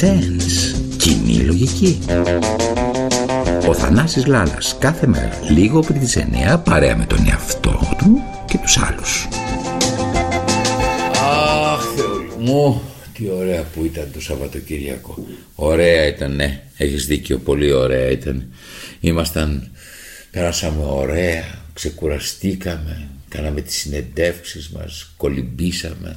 sense. Κοινή λογική. Ο Θανάσης Λάλας κάθε μέρα λίγο πριν τις 9 παρέα με τον εαυτό του και τους άλλους. Αχ, Θεούλη μου, τι ωραία που ήταν το Σαββατοκύριακο. Ωραία ήταν, ναι. Έχεις δίκιο, πολύ ωραία ήταν. Ήμασταν, περάσαμε ωραία, ξεκουραστήκαμε, κάναμε τις συνεντεύξεις μας, κολυμπήσαμε.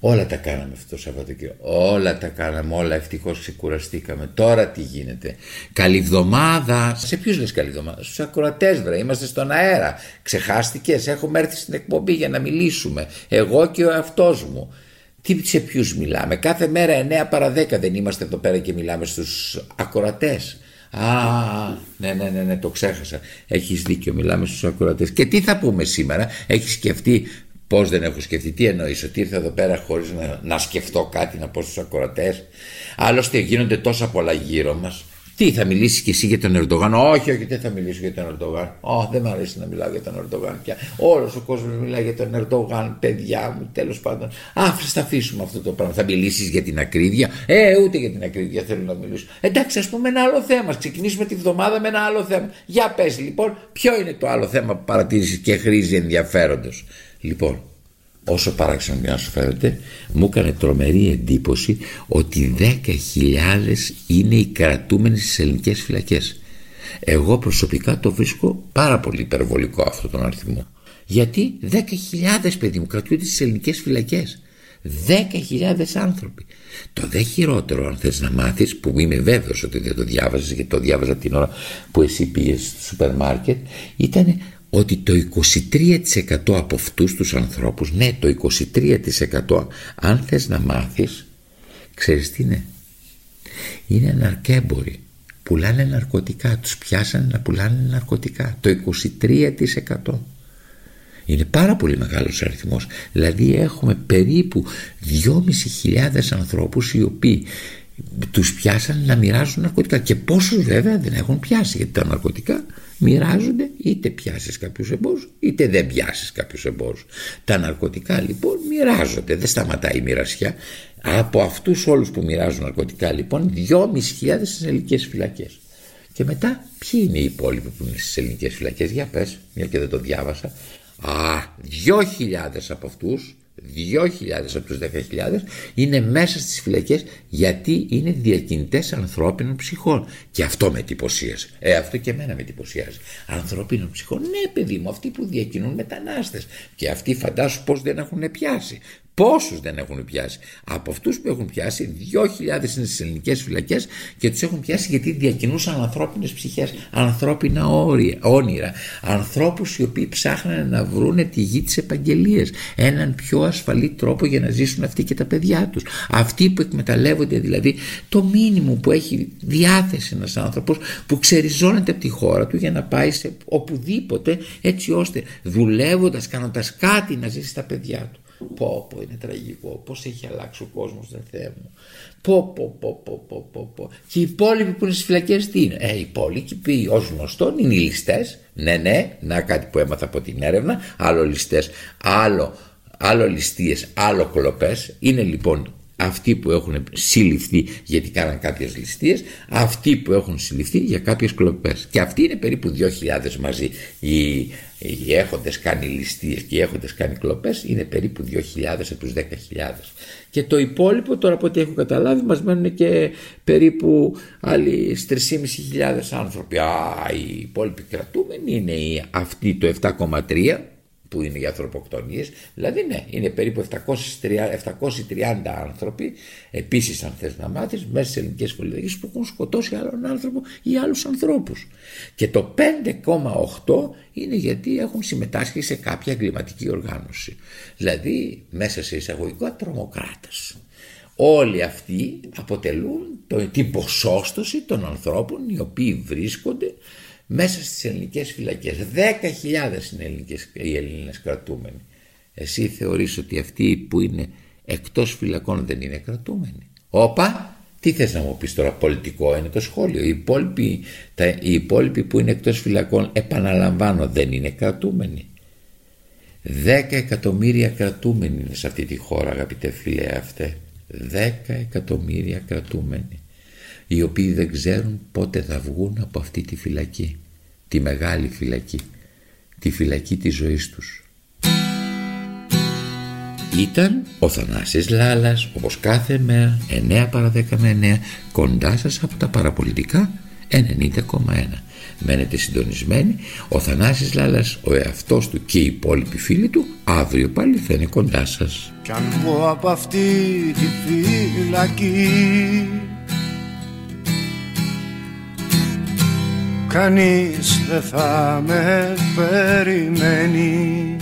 Όλα τα κάναμε αυτό το Σαββατοκύριακο. Όλα τα κάναμε, όλα ευτυχώς ξεκουραστήκαμε. Τώρα τι γίνεται. Καλή εβδομάδα. Σε ποιους λες καλή εβδομάδα, Στους ακροατές, βρε. Είμαστε στον αέρα. Ξεχάστηκες. Έχουμε έρθει στην εκπομπή για να μιλήσουμε. Εγώ και ο εαυτός μου. Τι σε ποιους μιλάμε; Κάθε μέρα 9 παρα 10 δεν είμαστε εδώ πέρα και μιλάμε στους ακροατές. Α, ναι, ναι, ναι, ναι, το ξέχασα. Έχεις δίκιο, μιλάμε στους ακροατές. Και τι θα πούμε σήμερα, έχεις σκεφτεί Πώς δεν έχω σκεφτεί, τι εννοείς, ότι ήρθα εδώ πέρα χωρίς να, να σκεφτώ κάτι να πω στους ακροατές. Άλλωστε γίνονται τόσα πολλά γύρω μας. Τι θα μιλήσεις κι εσύ για τον Ερντογάν; Όχι, όχι, δεν θα μιλήσω για τον Ερντογάν. Όχι, δεν μου αρέσει να μιλάω για τον Ερντογάν πια. Όλος ο κόσμος μιλάει για τον Ερντογάν, παιδιά μου, τέλος πάντων. Άφησε, θα αφήσουμε αυτό το πράγμα. Θα μιλήσεις για την ακρίβεια; Ε, ούτε για την ακρίβεια θέλω να μιλήσω. Εντάξει, ας πούμε ένα άλλο θέμα. Ξεκινήσουμε τη βδομάδα με ένα άλλο θέμα. Για πες λοιπόν, ποιο είναι το άλλο θέμα που παρατήρησες και χρήζει ενδιαφέροντος; Λοιπόν, όσο παράξενο να σου φαίνεται, μου έκανε τρομερή εντύπωση ότι 10.000 είναι οι κρατούμενοι στις ελληνικές φυλακές. Εγώ προσωπικά το βρίσκω πάρα πολύ υπερβολικό αυτό τον αριθμό. Γιατί 10.000 παιδί μου κρατούνται στις ελληνικές φυλακές. 10.000 άνθρωποι. Το δε χειρότερο αν θες να μάθεις που είμαι βέβαιος ότι δεν το διάβαζες γιατί το διάβαζα την ώρα που εσύ πήγες στο σούπερ μάρκετ ήταν ότι το 23% από αυτούς τους ανθρώπους, ναι το 23% αν θες να μάθεις, ξέρεις τι είναι. Είναι ναρκέμποροι, πουλάνε ναρκωτικά, τους πιάσανε να πουλάνε ναρκωτικά, το 23%. Είναι πάρα πολύ μεγάλος αριθμός. Δηλαδή έχουμε περίπου 2.500 ανθρώπους οι οποίοι τους πιάσαν να μοιράζουν ναρκωτικά και πόσους βέβαια δεν έχουν πιάσει γιατί τα ναρκωτικά μοιράζονται είτε πιάσεις κάποιους εμπόρους είτε δεν πιάσεις κάποιους εμπόρους. Τα ναρκωτικά λοιπόν μοιράζονται. Δεν σταματάει η μοιρασιά. Από αυτούς όλους που μοιράζουν ναρκωτικά λοιπόν 2.500 στις ελληνικές φυλακές. Και μετά ποιοι είναι οι υπόλοιποι που είναι στις ελληνικές φυλακές; Για πες μια και δεν το διάβασα. Α 2.000 από αυτούς 2.000 από τους 10.000 είναι μέσα στις φυλακές γιατί είναι διακινητές ανθρώπινων ψυχών. Και αυτό με εντυπωσίασε. Ε, αυτό και εμένα με εντυπωσιάζει ανθρώπινων ψυχών. Ναι παιδί μου αυτοί που διακινούν μετανάστες. Και αυτοί φαντάσου πως δεν έχουν πιάσει Πόσους δεν έχουν πιάσει; Από αυτούς που έχουν πιάσει, 2.000 είναι στις ελληνικές φυλακές και τους έχουν πιάσει γιατί διακινούσαν ανθρώπινες ψυχές, ανθρώπινα όρια, όνειρα. Ανθρώπους οι οποίοι ψάχνανε να βρούνε τη γη της επαγγελίας. Έναν πιο ασφαλή τρόπο για να ζήσουν αυτοί και τα παιδιά τους. Αυτοί που εκμεταλλεύονται δηλαδή το μήνυμο που έχει διάθεση ένας άνθρωπος που ξεριζώνεται από τη χώρα του για να πάει σε οπουδήποτε έτσι ώστε δουλεύοντας, κάνοντας κάτι να ζήσει τα παιδιά του. Πω πω είναι τραγικό. Πώς έχει αλλάξει ο κόσμος δεν Θεέ μου. Πω πω πω πω πω πω, πω. Και οι υπόλοιποι που είναι στις φυλακές τι είναι; Ε οι υπόλοιποι ως γνωστόν είναι οι ληστές. Ναι ναι να κάτι που έμαθα από την έρευνα. Άλλο ληστές άλλο, άλλο ληστείες άλλο κλοπές Είναι λοιπόν αυτοί που έχουν συλληφθεί γιατί κάναν κάποιες ληστείες, αυτοί που έχουν συλληφθεί για κάποιες κλοπές. Και αυτοί είναι περίπου 2.000 μαζί. Οι, οι έχοντες κάνει ληστείες και οι έχοντες κάνει κλοπές είναι περίπου 2.000 από τους 10.000. Και το υπόλοιπο τώρα από ό,τι έχω καταλάβει μας μένουν και περίπου άλλοι 3.500 άνθρωποι. Α, οι υπόλοιποι κρατούμενοι είναι αυτοί το 7,3 που είναι οι ανθρωποκτονίες, δηλαδή ναι, είναι περίπου 730, 730 άνθρωποι, επίσης αν θες να μάθεις, μέσα στις ελληνικές πολιτικές που έχουν σκοτώσει άλλον άνθρωπο ή άλλους ανθρώπους. Και το 5,8 είναι γιατί έχουν συμμετάσχει σε κάποια εγκληματική οργάνωση. Δηλαδή μέσα σε εισαγωγικό τρομοκράτες. Όλοι αυτοί αποτελούν το, την ποσόστοση των ανθρώπων οι οποίοι βρίσκονται μέσα στις ελληνικές φυλακές. 10.000 είναι ελληνικές, οι Έλληνες κρατούμενοι. Εσύ θεωρείς ότι αυτοί που είναι εκτός φυλακών δεν είναι κρατούμενοι. Όπα, τι θες να μου πεις τώρα, πολιτικό είναι το σχόλιο. Οι υπόλοιποι, τα, οι υπόλοιποι που είναι εκτός φυλακών, επαναλαμβάνω, δεν είναι κρατούμενοι. 10 εκατομμύρια κρατούμενοι είναι σε αυτή τη χώρα αγαπητέ φίλε αυτέ. δέκα εκατομμύρια κρατούμενοι οι οποίοι δεν ξέρουν πότε θα βγουν από αυτή τη φυλακή τη μεγάλη φυλακή τη φυλακή της ζωής τους. Ήταν ο Θανάσης Λάλας όπως κάθε μέρα 9 παρα 10 με 9 κοντά σας από τα παραπολιτικά 90,1 μένετε συντονισμένοι. Ο Θανάσης Λάλας ο εαυτός του και οι υπόλοιποι φίλοι του αύριο πάλι θα είναι κοντά σας. Κι αν πω από αυτή τη φυλακή Κανείς δεν θα με περιμένει.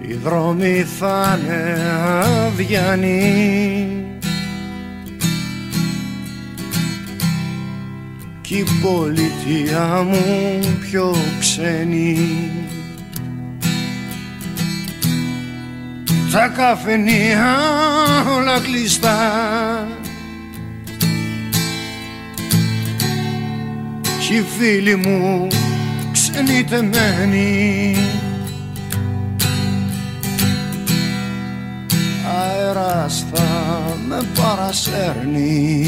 Οι δρόμοι θα είναι αδιανοί. Κι η πολιτεία μου πιο ξένη. Τα καφενεία όλα κλειστά οι φίλοι μου ξενιτεμένοι Αέρας θα με παρασέρνει.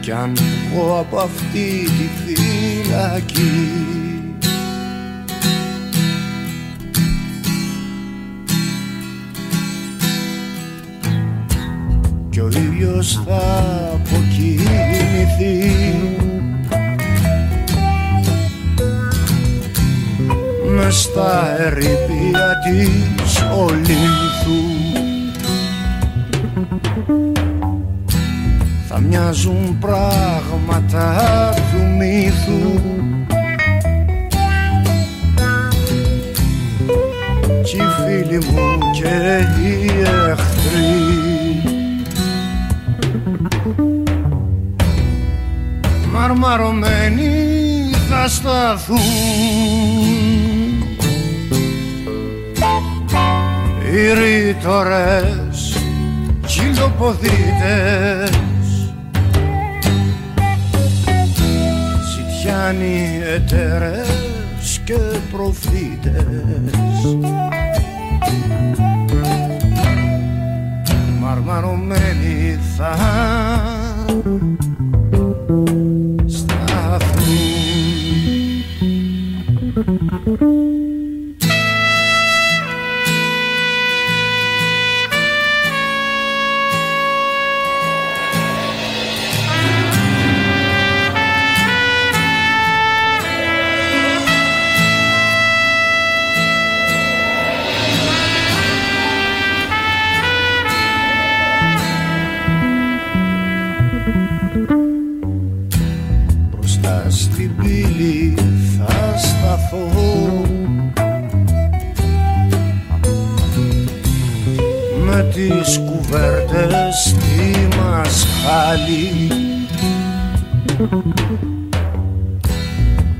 Κι αν βγω από αυτή τη φυλακή Κι ο ήλιος θα αποκοιμηθεί. Μες στα ερήπια της ολύνθου. Θα μοιάζουν πράγματα του μύθου. Κι οι φίλοι μου και οι εχθροί μαρμαρωμένοι θα σταθούν. Οι ρήτορες κυλοποδίτες ζητιάνοι εταιρές και προφήτες. Μαρμαρωμένοι θα Μπροστά στην πύλη θα σταθώ. Με τις κουβέρτες τη μασχάλη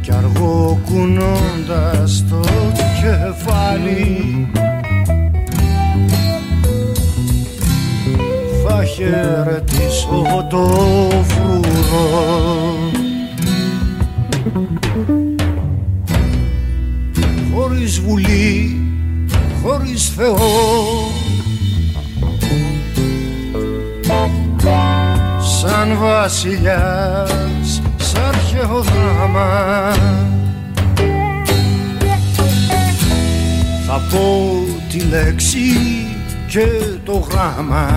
Κι αργό κουνώντας το κεφάλι Θα χαιρετήσω το φρουρό. Φεό. Σαν Βασιλιάς σαν χερό γράμμα. Θα πω τη λέξη και το γράμμα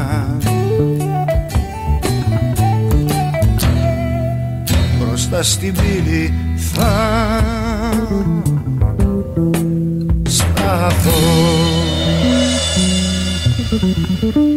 μπροστά στην πύλη. Θα. Mm-hmm.